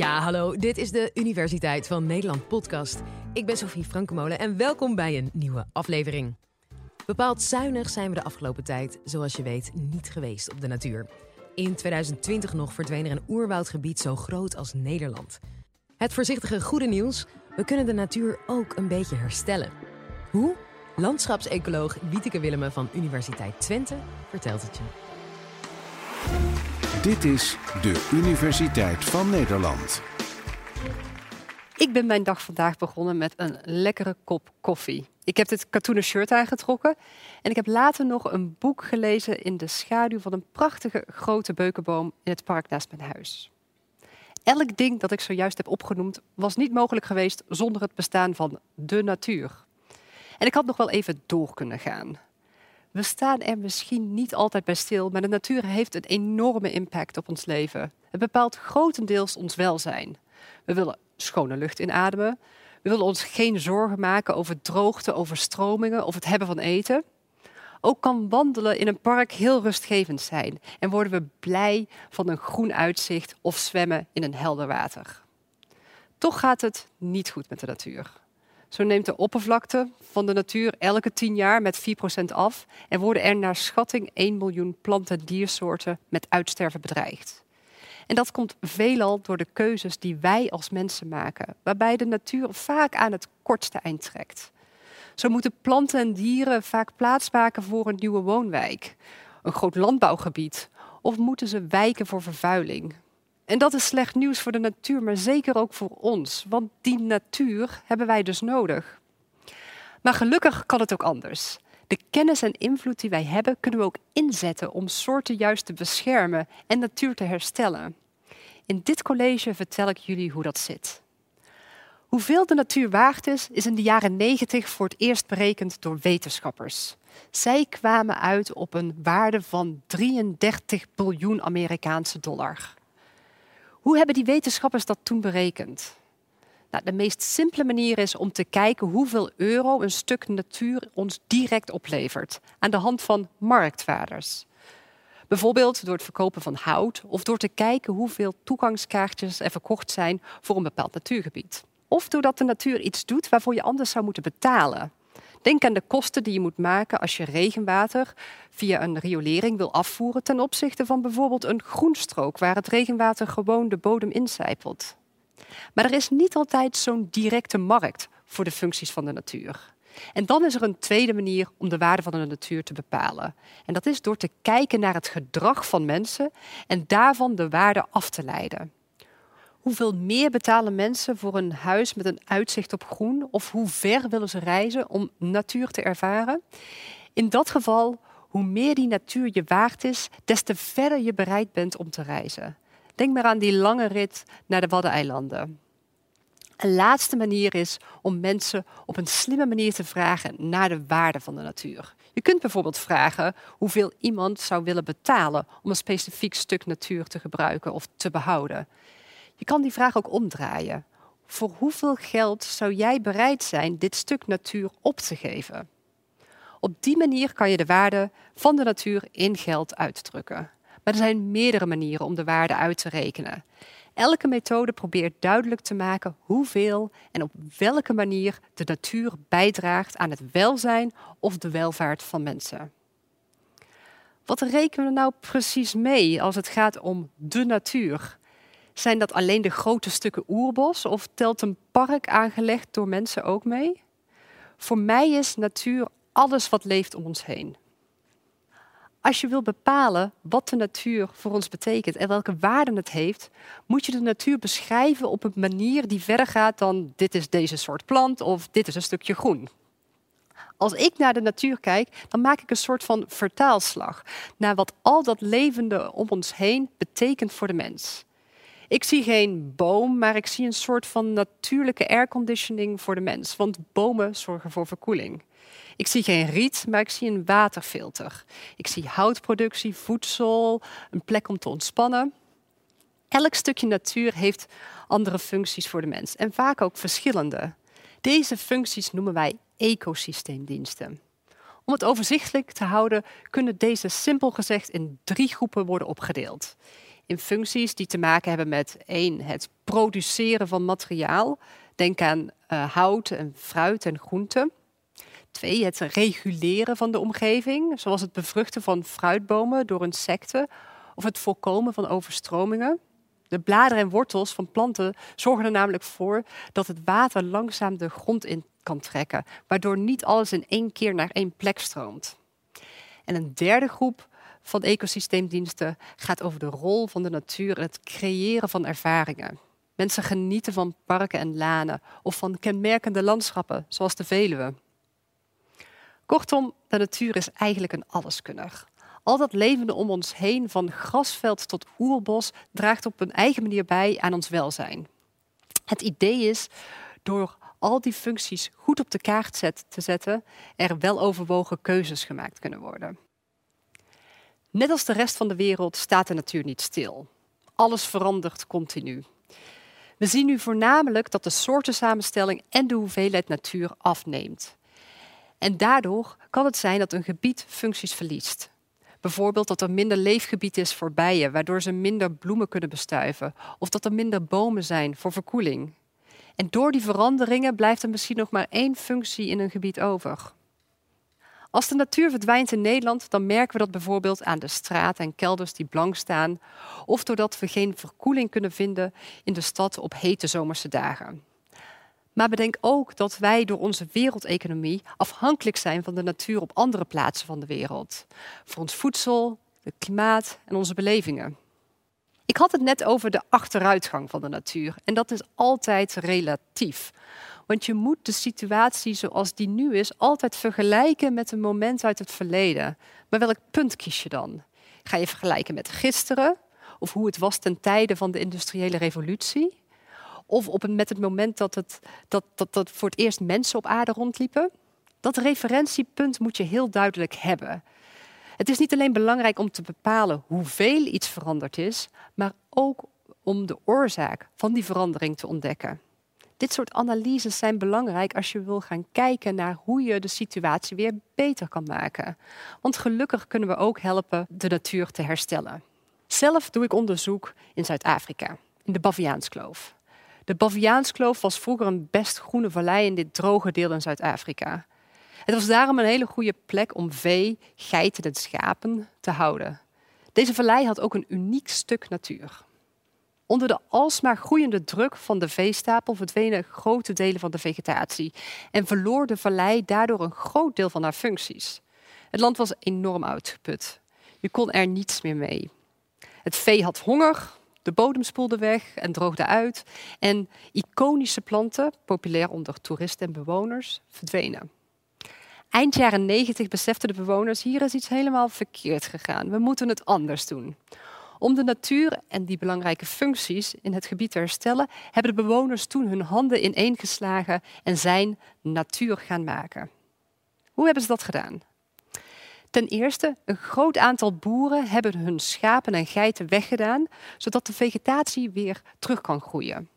Ja, hallo. Dit is de Universiteit van Nederland podcast. Ik ben Sofie Frankemolen en welkom bij een nieuwe aflevering. Bepaald zuinig zijn we de afgelopen tijd, zoals je weet, niet geweest op de natuur. In 2020 nog verdween er een oerwoudgebied zo groot als Nederland. Het voorzichtige goede nieuws: we kunnen de natuur ook een beetje herstellen. Hoe? Landschapsecoloog Wieteke Willemme van Universiteit Twente vertelt het je. Dit is de Universiteit van Nederland. Ik ben mijn dag vandaag begonnen met een lekkere kop koffie. Ik heb dit katoenen shirt aangetrokken en ik heb later nog een boek gelezen in de schaduw van een prachtige grote beukenboom in het park naast mijn huis. Elk ding dat ik zojuist heb opgenoemd was niet mogelijk geweest zonder het bestaan van de natuur. En ik had nog wel even door kunnen gaan. We staan er misschien niet altijd bij stil, maar de natuur heeft een enorme impact op ons leven. Het bepaalt grotendeels ons welzijn. We willen schone lucht inademen. We willen ons geen zorgen maken over droogte, overstromingen of het hebben van eten. Ook kan wandelen in een park heel rustgevend zijn en worden we blij van een groen uitzicht of zwemmen in een helder water. Toch gaat het niet goed met de natuur. Zo neemt de oppervlakte van de natuur elke tien jaar met 4% af en worden er naar schatting 1 miljoen plant- en diersoorten met uitsterven bedreigd. En dat komt veelal door de keuzes die wij als mensen maken, waarbij de natuur vaak aan het kortste eind trekt. Zo moeten planten en dieren vaak plaatsmaken voor een nieuwe woonwijk, een groot landbouwgebied, of moeten ze wijken voor vervuiling. En dat is slecht nieuws voor de natuur, maar zeker ook voor ons, want die natuur hebben wij dus nodig. Maar gelukkig kan het ook anders. De kennis en invloed die wij hebben, kunnen we ook inzetten om soorten juist te beschermen en natuur te herstellen. In dit college vertel ik jullie hoe dat zit. Hoeveel de natuur waard is, is in de jaren 90 voor het eerst berekend door wetenschappers. Zij kwamen uit op een waarde van 33 biljoen Amerikaanse dollar. Hoe hebben die wetenschappers dat toen berekend? Nou, de meest simpele manier is om te kijken hoeveel euro een stuk natuur ons direct oplevert aan de hand van marktwaarders. Bijvoorbeeld door het verkopen van hout of door te kijken hoeveel toegangskaartjes er verkocht zijn voor een bepaald natuurgebied. Of doordat de natuur iets doet waarvoor je anders zou moeten betalen. Denk aan de kosten die je moet maken als je regenwater via een riolering wil afvoeren ten opzichte van bijvoorbeeld een groenstrook waar het regenwater gewoon de bodem incijpelt. Maar er is niet altijd zo'n directe markt voor de functies van de natuur. En dan is er een tweede manier om de waarde van de natuur te bepalen. En dat is door te kijken naar het gedrag van mensen en daarvan de waarde af te leiden. Hoeveel meer betalen mensen voor een huis met een uitzicht op groen? Of hoe ver willen ze reizen om natuur te ervaren? In dat geval, hoe meer die natuur je waard is, des te verder je bereid bent om te reizen. Denk maar aan die lange rit naar de Waddeneilanden. Een laatste manier is om mensen op een slimme manier te vragen naar de waarde van de natuur. Je kunt bijvoorbeeld vragen hoeveel iemand zou willen betalen om een specifiek stuk natuur te gebruiken of te behouden. Je kan die vraag ook omdraaien. Voor hoeveel geld zou jij bereid zijn dit stuk natuur op te geven? Op die manier kan je de waarde van de natuur in geld uitdrukken. Maar er zijn meerdere manieren om de waarde uit te rekenen. Elke methode probeert duidelijk te maken hoeveel en op welke manier de natuur bijdraagt aan het welzijn of de welvaart van mensen. Wat rekenen we nou precies mee als het gaat om de natuur? Zijn dat alleen de grote stukken oerbos of telt een park aangelegd door mensen ook mee? Voor mij is natuur alles wat leeft om ons heen. Als je wil bepalen wat de natuur voor ons betekent en welke waarden het heeft, moet je de natuur beschrijven op een manier die verder gaat dan dit is deze soort plant of dit is een stukje groen. Als ik naar de natuur kijk, dan maak ik een soort van vertaalslag naar wat al dat levende om ons heen betekent voor de mens. Ik zie geen boom, maar ik zie een soort van natuurlijke airconditioning voor de mens, want bomen zorgen voor verkoeling. Ik zie geen riet, maar ik zie een waterfilter. Ik zie houtproductie, voedsel, een plek om te ontspannen. Elk stukje natuur heeft andere functies voor de mens en vaak ook verschillende. Deze functies noemen wij ecosysteemdiensten. Om het overzichtelijk te houden, kunnen deze simpel gezegd in drie groepen worden opgedeeld. In functies die te maken hebben met één, het produceren van materiaal. Denk aan uh, hout en fruit en groenten. Twee, het reguleren van de omgeving, zoals het bevruchten van fruitbomen door insecten of het voorkomen van overstromingen. De bladeren en wortels van planten zorgen er namelijk voor dat het water langzaam de grond in kan trekken, waardoor niet alles in één keer naar één plek stroomt. En een derde groep van ecosysteemdiensten gaat over de rol van de natuur in het creëren van ervaringen. Mensen genieten van parken en lanen of van kenmerkende landschappen, zoals de Veluwe. Kortom, de natuur is eigenlijk een alleskunner. Al dat levende om ons heen, van grasveld tot oerbos, draagt op een eigen manier bij aan ons welzijn. Het idee is, door al die functies goed op de kaart te zetten, er weloverwogen keuzes gemaakt kunnen worden. Net als de rest van de wereld staat de natuur niet stil. Alles verandert continu. We zien nu voornamelijk dat de soortensamenstelling en de hoeveelheid natuur afneemt. En daardoor kan het zijn dat een gebied functies verliest. Bijvoorbeeld dat er minder leefgebied is voor bijen, waardoor ze minder bloemen kunnen bestuiven. Of dat er minder bomen zijn voor verkoeling. En door die veranderingen blijft er misschien nog maar één functie in een gebied over. Als de natuur verdwijnt in Nederland, dan merken we dat bijvoorbeeld aan de straten en kelders die blank staan, of doordat we geen verkoeling kunnen vinden in de stad op hete zomerse dagen. Maar bedenk ook dat wij door onze wereldeconomie afhankelijk zijn van de natuur op andere plaatsen van de wereld. Voor ons voedsel, het klimaat en onze belevingen. Ik had het net over de achteruitgang van de natuur. En dat is altijd relatief. Want je moet de situatie zoals die nu is altijd vergelijken met een moment uit het verleden. Maar welk punt kies je dan? Ga je vergelijken met gisteren? Of hoe het was ten tijde van de industriële revolutie? Of op met het moment dat, het, dat, dat, dat voor het eerst mensen op aarde rondliepen? Dat referentiepunt moet je heel duidelijk hebben. Het is niet alleen belangrijk om te bepalen hoeveel iets veranderd is, maar ook om de oorzaak van die verandering te ontdekken. Dit soort analyses zijn belangrijk als je wil gaan kijken naar hoe je de situatie weer beter kan maken. Want gelukkig kunnen we ook helpen de natuur te herstellen. Zelf doe ik onderzoek in Zuid-Afrika, in de Baviaanskloof. De Baviaanskloof was vroeger een best groene vallei in dit droge deel in Zuid-Afrika. Het was daarom een hele goede plek om vee, geiten en schapen te houden. Deze vallei had ook een uniek stuk natuur. Onder de alsmaar groeiende druk van de veestapel verdwenen grote delen van de vegetatie en verloor de vallei daardoor een groot deel van haar functies. Het land was enorm uitgeput. Je kon er niets meer mee. Het vee had honger, de bodem spoelde weg en droogde uit en iconische planten, populair onder toeristen en bewoners, verdwenen. Eind jaren 90 beseften de bewoners, hier is iets helemaal verkeerd gegaan. We moeten het anders doen. Om de natuur en die belangrijke functies in het gebied te herstellen, hebben de bewoners toen hun handen ineengeslagen en zijn natuur gaan maken. Hoe hebben ze dat gedaan? Ten eerste, een groot aantal boeren hebben hun schapen en geiten weggedaan, zodat de vegetatie weer terug kan groeien.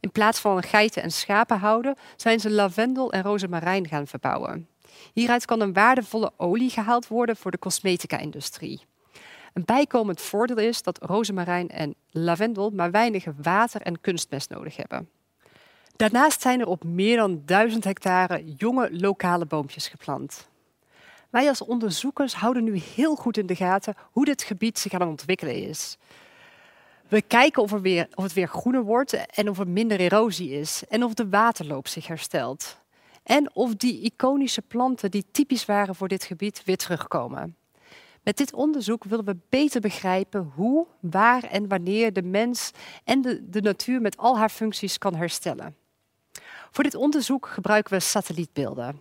In plaats van geiten en schapen houden, zijn ze lavendel en rozemarijn gaan verbouwen. Hieruit kan een waardevolle olie gehaald worden voor de cosmetica-industrie. Een bijkomend voordeel is dat rozemarijn en lavendel maar weinig water en kunstmest nodig hebben. Daarnaast zijn er op meer dan duizend hectare jonge lokale boompjes geplant. Wij als onderzoekers houden nu heel goed in de gaten hoe dit gebied zich aan het ontwikkelen is. We kijken of, er weer, of het weer groener wordt en of er minder erosie is en of de waterloop zich herstelt. En of die iconische planten die typisch waren voor dit gebied weer terugkomen. Met dit onderzoek willen we beter begrijpen hoe, waar en wanneer de mens en de, natuur met al haar functies kan herstellen. Voor dit onderzoek gebruiken we satellietbeelden.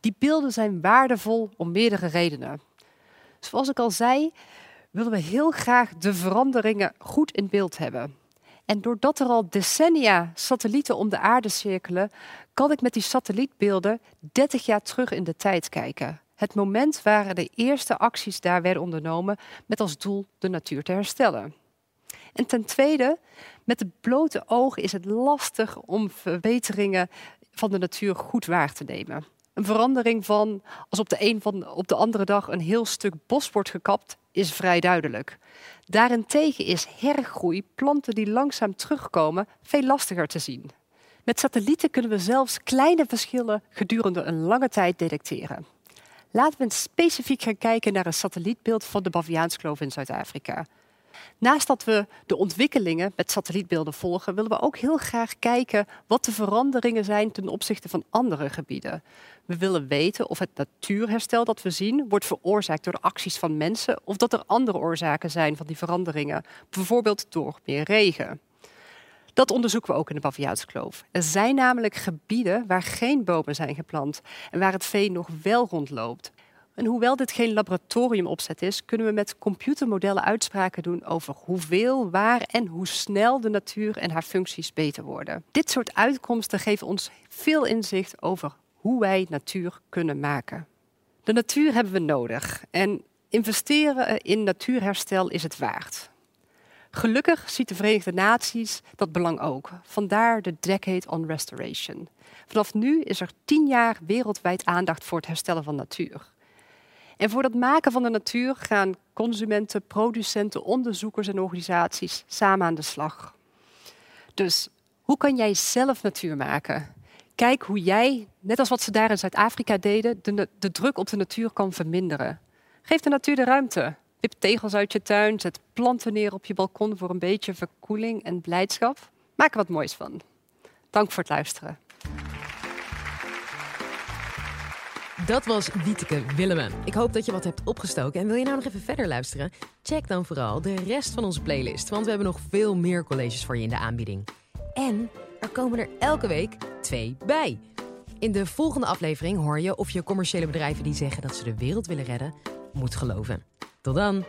Die beelden zijn waardevol om meerdere redenen. Zoals ik al zei, willen we heel graag de veranderingen goed in beeld hebben. En doordat er al decennia satellieten om de aarde cirkelen, kan ik met die satellietbeelden 30 jaar terug in de tijd kijken. Het moment waar de eerste acties daar werden ondernomen met als doel de natuur te herstellen. En ten tweede, met het blote oog is het lastig om verbeteringen van de natuur goed waar te nemen. Een verandering van als op de een van op de andere dag een heel stuk bos wordt gekapt, is vrij duidelijk. Daarentegen is hergroei, planten die langzaam terugkomen, veel lastiger te zien. Met satellieten kunnen we zelfs kleine verschillen gedurende een lange tijd detecteren. Laten we specifiek gaan kijken naar een satellietbeeld van de Baviaanskloof in Zuid-Afrika. Naast dat we de ontwikkelingen met satellietbeelden volgen, willen we ook heel graag kijken wat de veranderingen zijn ten opzichte van andere gebieden. We willen weten of het natuurherstel dat we zien wordt veroorzaakt door de acties van mensen of dat er andere oorzaken zijn van die veranderingen, bijvoorbeeld door meer regen. Dat onderzoeken we ook in de Baviaanskloof. Er zijn namelijk gebieden waar geen bomen zijn geplant en waar het vee nog wel rondloopt. En hoewel dit geen laboratoriumopzet is, kunnen we met computermodellen uitspraken doen over hoeveel, waar en hoe snel de natuur en haar functies beter worden. Dit soort uitkomsten geven ons veel inzicht over hoe wij natuur kunnen maken. De natuur hebben we nodig en investeren in natuurherstel is het waard. Gelukkig ziet de Verenigde Naties dat belang ook. Vandaar de Decade on Restoration. Vanaf nu is er tien jaar wereldwijd aandacht voor het herstellen van natuur. En voor dat maken van de natuur gaan consumenten, producenten, onderzoekers en organisaties samen aan de slag. Dus hoe kan jij zelf natuur maken? Kijk hoe jij, net als wat ze daar in Zuid-Afrika deden, de, de druk op de natuur kan verminderen. Geef de natuur de ruimte. Wip tegels uit je tuin, zet planten neer op je balkon voor een beetje verkoeling en blijdschap. Maak er wat moois van. Dank voor het luisteren. Dat was Wieteke Willemen. Ik hoop dat je wat hebt opgestoken. En wil je nou nog even verder luisteren? Check dan vooral de rest van onze playlist. Want we hebben nog veel meer colleges voor je in de aanbieding. En er komen er elke week twee bij. In de volgende aflevering hoor je of je commerciële bedrijven die zeggen dat ze de wereld willen redden, moet geloven. Tot dan!